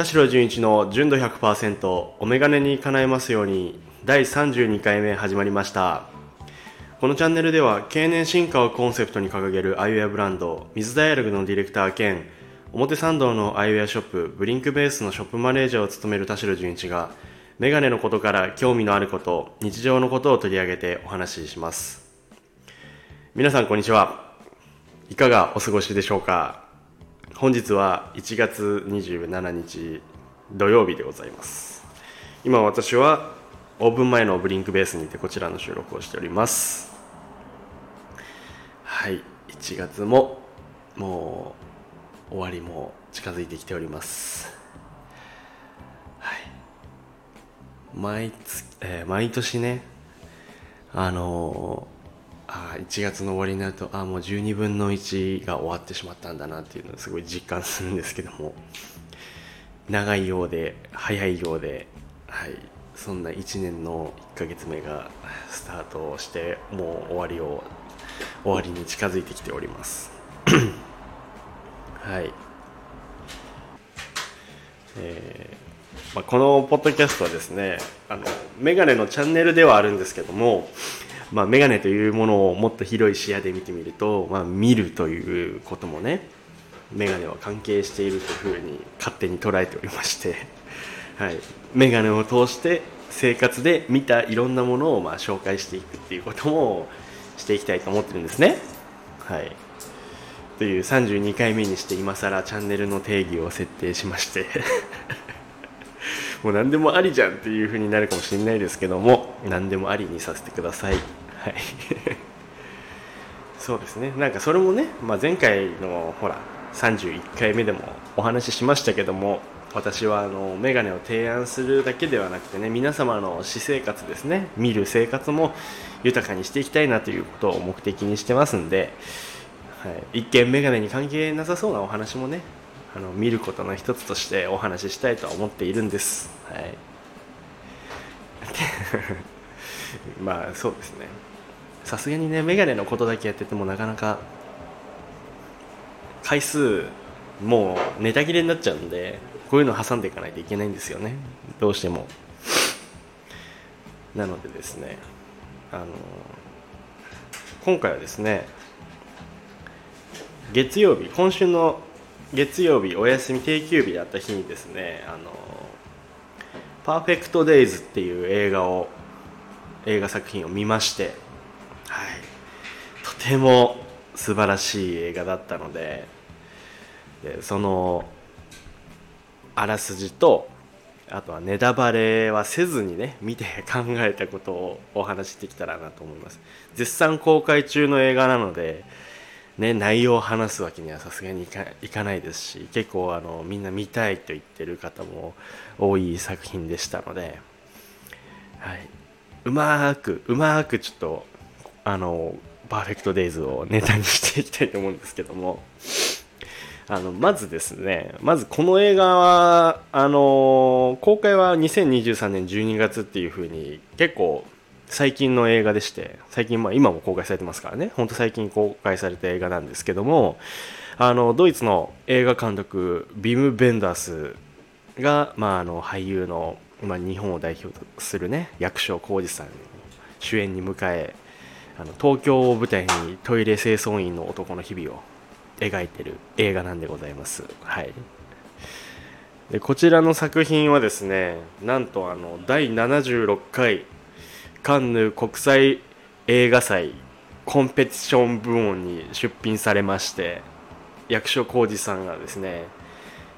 田代純一の純度100%お眼鏡に叶えますように第32回目始まりました。このチャンネルでは経年進化をコンセプトに掲げるアイウェアブランド水ダイアログのディレクター兼表参道のアイウェアショップブリンクベースのショップマネージャーを務める田代純一がメガネのことから興味のあること日常のことを取り上げてお話しします。皆さんこんにちは。いかがお過ごしでしょうか？本日は1月27日土曜日でございます。今私はオープン前のブリンクベースにてこちらの収録をしております。はい1月ももう終わりも近づいてきております。はい毎月、えー毎年ねあのーあー1月の終わりになるとあーもう12分の1が終わってしまったんだなっていうのをすごい実感するんですけども。長いようで早いようで、はい、そんな1年の1ヶ月目がスタートしてもう終わりを終わりに近づいてきております。はい。えーまあ、このポッドキャストはですねあのメガネのチャンネルではあるんですけどもまあ、メガネというものをもっと広い視野で見てみると、まあ、見るということもねメガネは関係しているというふうに勝手に捉えておりまして、はい、メガネを通して生活で見たいろんなものをまあ紹介していくっていうこともしていきたいと思ってるんですね。はい。という32回目にして今更チャンネルの定義を設定しまして。もう何でもありじゃんっていう風になるかもしれないですけども何でもありにさせてください。はい。そうですね。なんかそれもね、まあ、前回のほら31回目でもお話ししましたけども私はあのメガネを提案するだけではなくてね皆様の私生活ですね見る生活も豊かにしていきたいなということを目的にしてますんで、はい、一見メガネに関係なさそうなお話もねあの見ることの一つとしてお話ししたいとは思っているんです。はい。まあそうですね。さすがにねメガネのことだけやっててもなかなか回数もうネタ切れになっちゃうんでこういうの挟んでいかないといけないんですよね。どうしても。なのでですねあの今回はですね月曜日今週の月曜日お休み定休日だった日にですねあのパーフェクト・デイズっていう映画を映画作品を見ましてても素晴らしい映画だったのででそのあらすじとあとはネタバレはせずにね見て考えたことをお話しできたらなと思います。絶賛公開中の映画なのでね、内容を話すわけにはさすがにいかないですし結構あのみんな見たいと言ってる方も多い作品でしたので、はい、うまくうまくちょっとあのパーフェクトデイズをネタにしていきたいと思うんですけども。あのまずですねまずこの映画はあの公開は2023年12月っていう風に結構最近の映画でして最近、まあ、今も公開されてますからね。ほんと最近公開された映画なんですけどもあのドイツの映画監督ビム・ベンダースが、まあ、あの俳優の、まあ、日本を代表するね役所広司さんを主演に迎えあの東京を舞台にトイレ清掃員の男の日々を描いてる映画なんでございます。はいでこちらの作品はですねなんとあの第76回カンヌ国際映画祭コンペティション部門に出品されまして役所広司さんがですね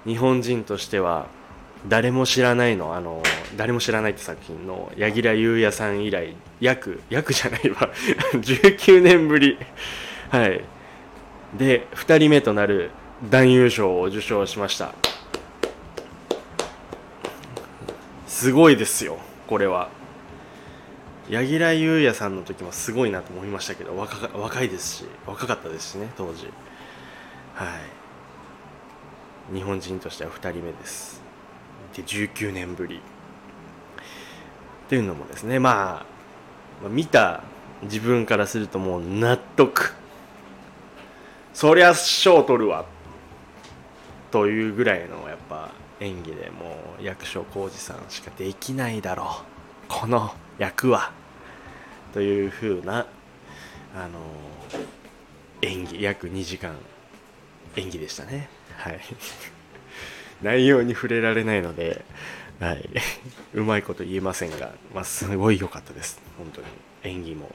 日本人としては誰も知らないのあの誰も知らないって作品の柳楽優弥さん以来約約じゃないわ。19年ぶり。はい。で2人目となる男優賞を受賞しました。すごいですよこれは。柳楽優弥さんの時もすごいなと思いましたけど若若いですし若かったですしね当時。はい。日本人としては2人目です。で19年ぶりっていうのもですねまあ見た自分からするともう納得。そりゃ賞取るわというぐらいのやっぱ演技でもう役所広司さんしかできないだろう。この役は。という風なあの演技約2時間演技でしたね。はい。内容に触れられないので、はい、うまいこと言えませんが、まあ、すごい良かったです。本当に。演技も。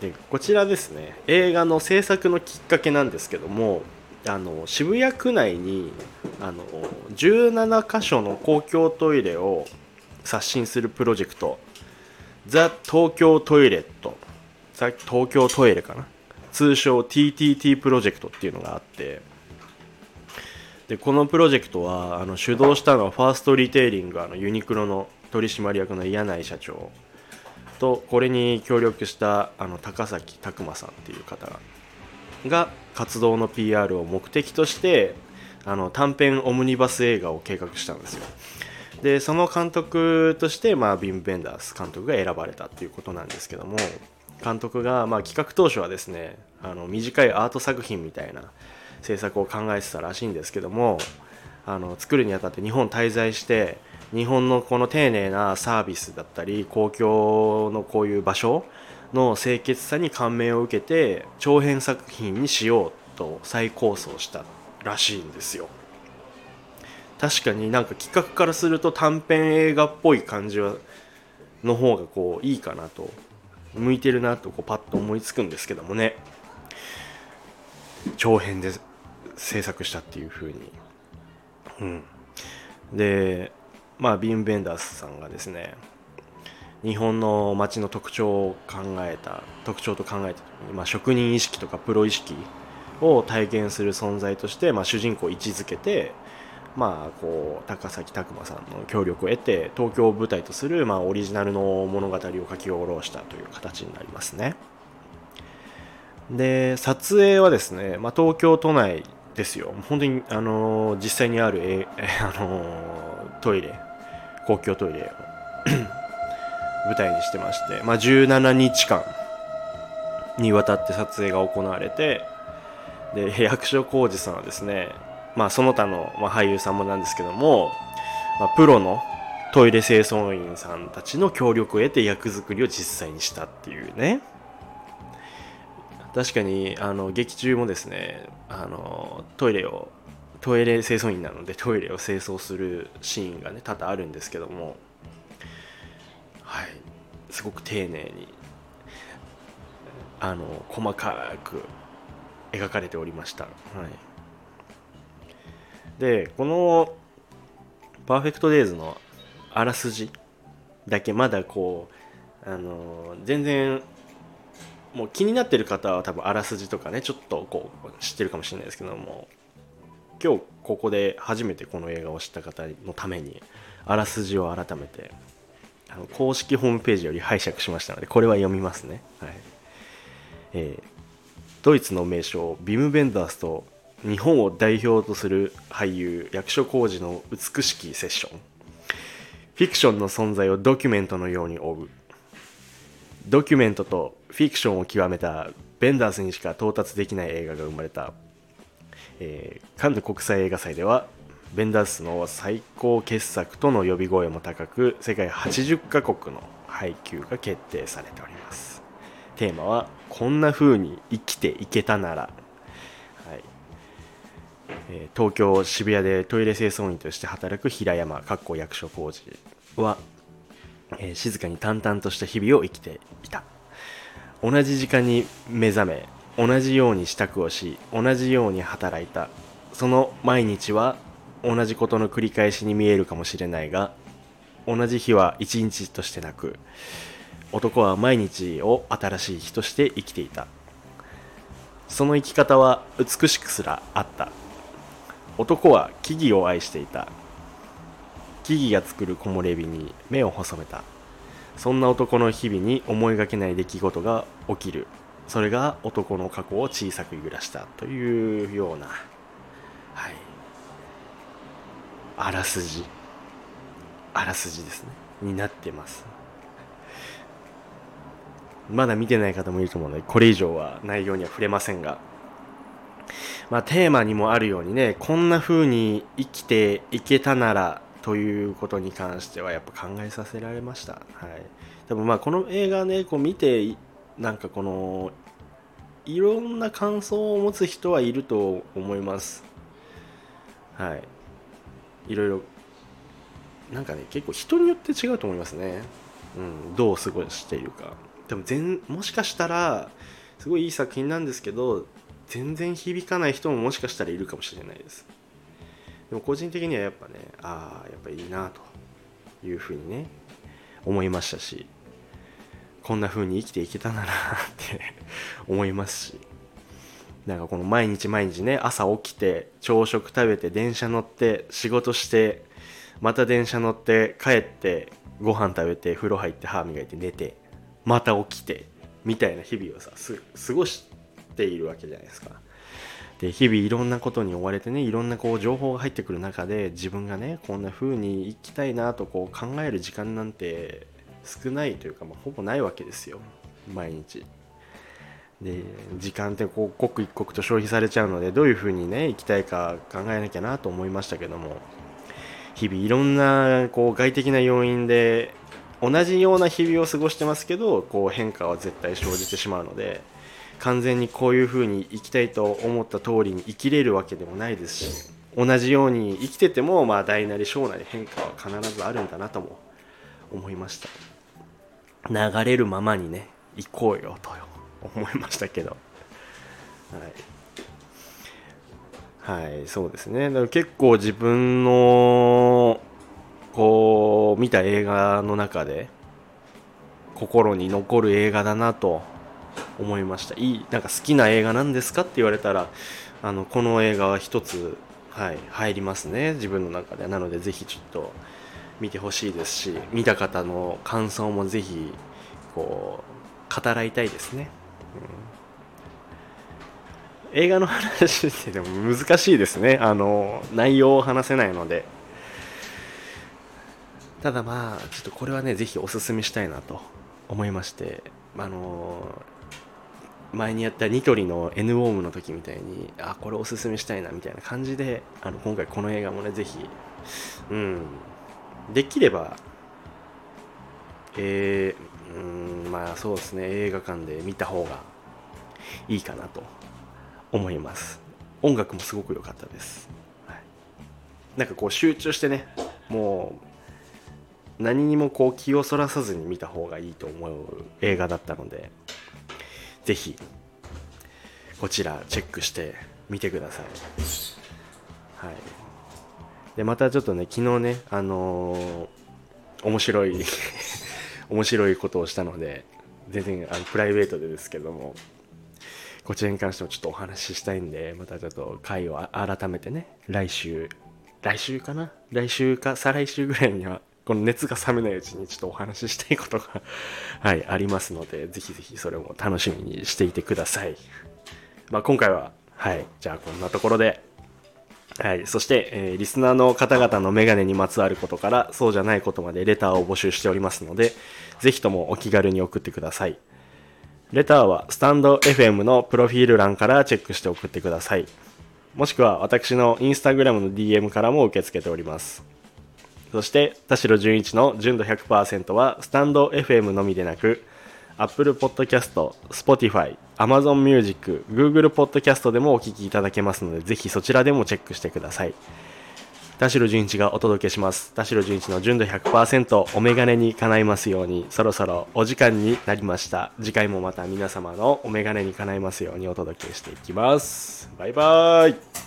でこちらですね。映画の制作のきっかけなんですけどもあの渋谷区内にあの17箇所の公共トイレを刷新するプロジェクト。ザ・東京トイレット東京トイレかな？通称 TTT プロジェクトっていうのがあって。でこのプロジェクトはあの主導したのはファーストリテイリングあのユニクロの取締役の柳井社長とこれに協力したあの高崎拓磨さんっていう方が活動の PR を目的としてあの短編オムニバス映画を計画したんですよ。でその監督として、まあ、ビン・ベンダース監督が選ばれたっていうことなんですけども監督が、まあ、企画当初はですねあの短いアート作品みたいな制作を考えてたらしいんですけどもあの作るにあたって日本滞在して日本のこの丁寧なサービスだったり公共のこういう場所の清潔さに感銘を受けて長編作品にしようと再構想したらしいんですよ。確かになんか企画からすると短編映画っぽい感じはの方がこういいかなと向いてるなとこうパッと思いつくんですけどもね。長編で制作したっていう風にうんでまあビン・ベンダースさんがですね日本の街の特徴を考えた特徴と考えた時に、まあ、職人意識とかプロ意識を体現する存在として、まあ、主人公を位置づけて、まあ、こう高崎拓磨さんの協力を得て東京を舞台とする、まあ、オリジナルの物語を書き下ろしたという形になりますね。で撮影はですね、まあ、東京都内ですよ。本当に、あのー、実際にある、え あのー、トイレ公共トイレを 舞台にしてまして、まあ、17日間にわたって撮影が行われてで役所広司さんはですね、まあ、その他の、まあ、俳優さんもなんですけども、まあ、プロのトイレ清掃員さんたちの協力を得て役作りを実際にしたっていうね。確かにあの劇中もですねあのトイレをトイレ清掃員なのでトイレを清掃するシーンがね多々あるんですけどもはい。すごく丁寧にあの細かく描かれておりました、はい、でこの「パーフェクト・デイズ」のあらすじだけまだこうあの全然もう気になってる方は多分あらすじとかねちょっとこう知ってるかもしれないですけども。今日ここで初めてこの映画を知った方のためにあらすじを改めてあの公式ホームページより拝借しましたのでこれは読みますね、はい。えー、ドイツの名将ビム・ベンダースと日本を代表とする俳優役所広司の美しきセッション。フィクションの存在をドキュメントのように追う。ドキュメントとフィクションを極めたベンダースにしか到達できない映画が生まれた、えー、カンヌ国際映画祭ではベンダースの最高傑作との呼び声も高く世界80カ国の配給が決定されております。テーマは「こんな風に生きていけたなら」はい。えー、東京渋谷でトイレ清掃員として働く平山かっこ役所工事は、えー、静かに淡々とした日々を生きていた。同じ時間に目覚め同じように支度をし同じように働いた。その毎日は同じことの繰り返しに見えるかもしれないが同じ日は一日としてなく男は毎日を新しい日として生きていた。その生き方は美しくすらあった。男は木々を愛していた。木々が作る木漏れ日に目を細めた。そんな男の日々に思いがけない出来事が起きる。それが男の過去を小さく揺らしたというような。はい。あらすじ。あらすじですね。になってます。まだ見てない方もいると思うのでこれ以上は内容には触れませんが。まあ、テーマにもあるようにねこんな風に生きていけたならということに関してはやっぱ考えさせられました、はい、多分まあこの映画ねこう見てなんかこのいろんな感想を持つ人はいると思います。はい。いろいろなんかね結構人によって違うと思いますね、うん、どう過ごしているか。でも全もしかしたらすごいいい作品なんですけど全然響かない人ももしかしたらいるかもしれないです。でも個人的にはやっぱねああやっぱいいなというふうにね思いましたしこんな風に生きていけたならって 思いますしなんかこの毎日毎日ね朝起きて朝食食べて電車乗って仕事してまた電車乗って帰ってご飯食べて風呂入って歯磨いて寝てまた起きてみたいな日々をさ過ごしているわけじゃないですか。で日々いろんなことに追われてねいろんなこう情報が入ってくる中で自分がねこんな風に生きたいなとこう考える時間なんて少ないというか、まあ、ほぼないわけですよ。毎日。で時間ってこう刻一刻と消費されちゃうのでどういうふうにね生きたいか考えなきゃなと思いましたけども日々いろんなこう外的な要因で同じような日々を過ごしてますけどこう変化は絶対生じてしまうので完全にこういうふうに生きたいと思った通りに生きれるわけでもないですし同じように生きててもまあ大なり小なり変化は必ずあるんだなとも思いました。流れるままにね行こうよと思いましたけど。はい、はい、そうですね。だから結構自分のこう見た映画の中で心に残る映画だなと思いました。いいなんか好きな映画なんですかって言われたらあのこの映画は一つ、はい、入りますね。自分の中で。なのでぜひちょっと見てほしいですし見た方の感想もぜひこう語らいたいですね、うん、映画の話ってでも難しいですね。あの内容を話せないので。ただまあちょっとこれはねぜひおすすめしたいなと思いまして。あの前にやったニトリの N ウォームの時みたいにあこれおすすめしたいなみたいな感じであの今回この映画もねぜひうんできれば、えー、うん、まあそうですね、映画館で見た方がいいかなと思います。音楽もすごく良かったです。はい、なんかこう集中してね、もう何にもこう気をそらさずに見た方がいいと思う映画だったので、ぜひこちらチェックしてみてください。はい。でまたちょっとね昨日ねあのー、面白い 面白いことをしたので全然あのプライベートでですけどもこちらに関してもちょっとお話ししたいんでまたちょっと回を改めてね来週来週かな？来週か再来週ぐらいにはこの熱が冷めないうちにちょっとお話ししたいことが はいありますのでぜひぜひそれも楽しみにしていてくださいまあ今回ははいじゃあこんなところではい。そして、えー、リスナーの方々のメガネにまつわることから、そうじゃないことまでレターを募集しておりますので、ぜひともお気軽に送ってください。レターは、スタンド FM のプロフィール欄からチェックして送ってください。もしくは、私のインスタグラムの DM からも受け付けております。そして、田代純一の純度100%は、スタンド FM のみでなく、Apple Podcast、Spotify、Amazon Music、Google Podcast でもお聴きいただけますので、ぜひそちらでもチェックしてください。田代純一がお届けします。田代純一の純度100%お眼鏡に叶いますように、そろそろお時間になりました。次回もまた皆様のお眼鏡に叶いますようにお届けしていきます。バイバーイ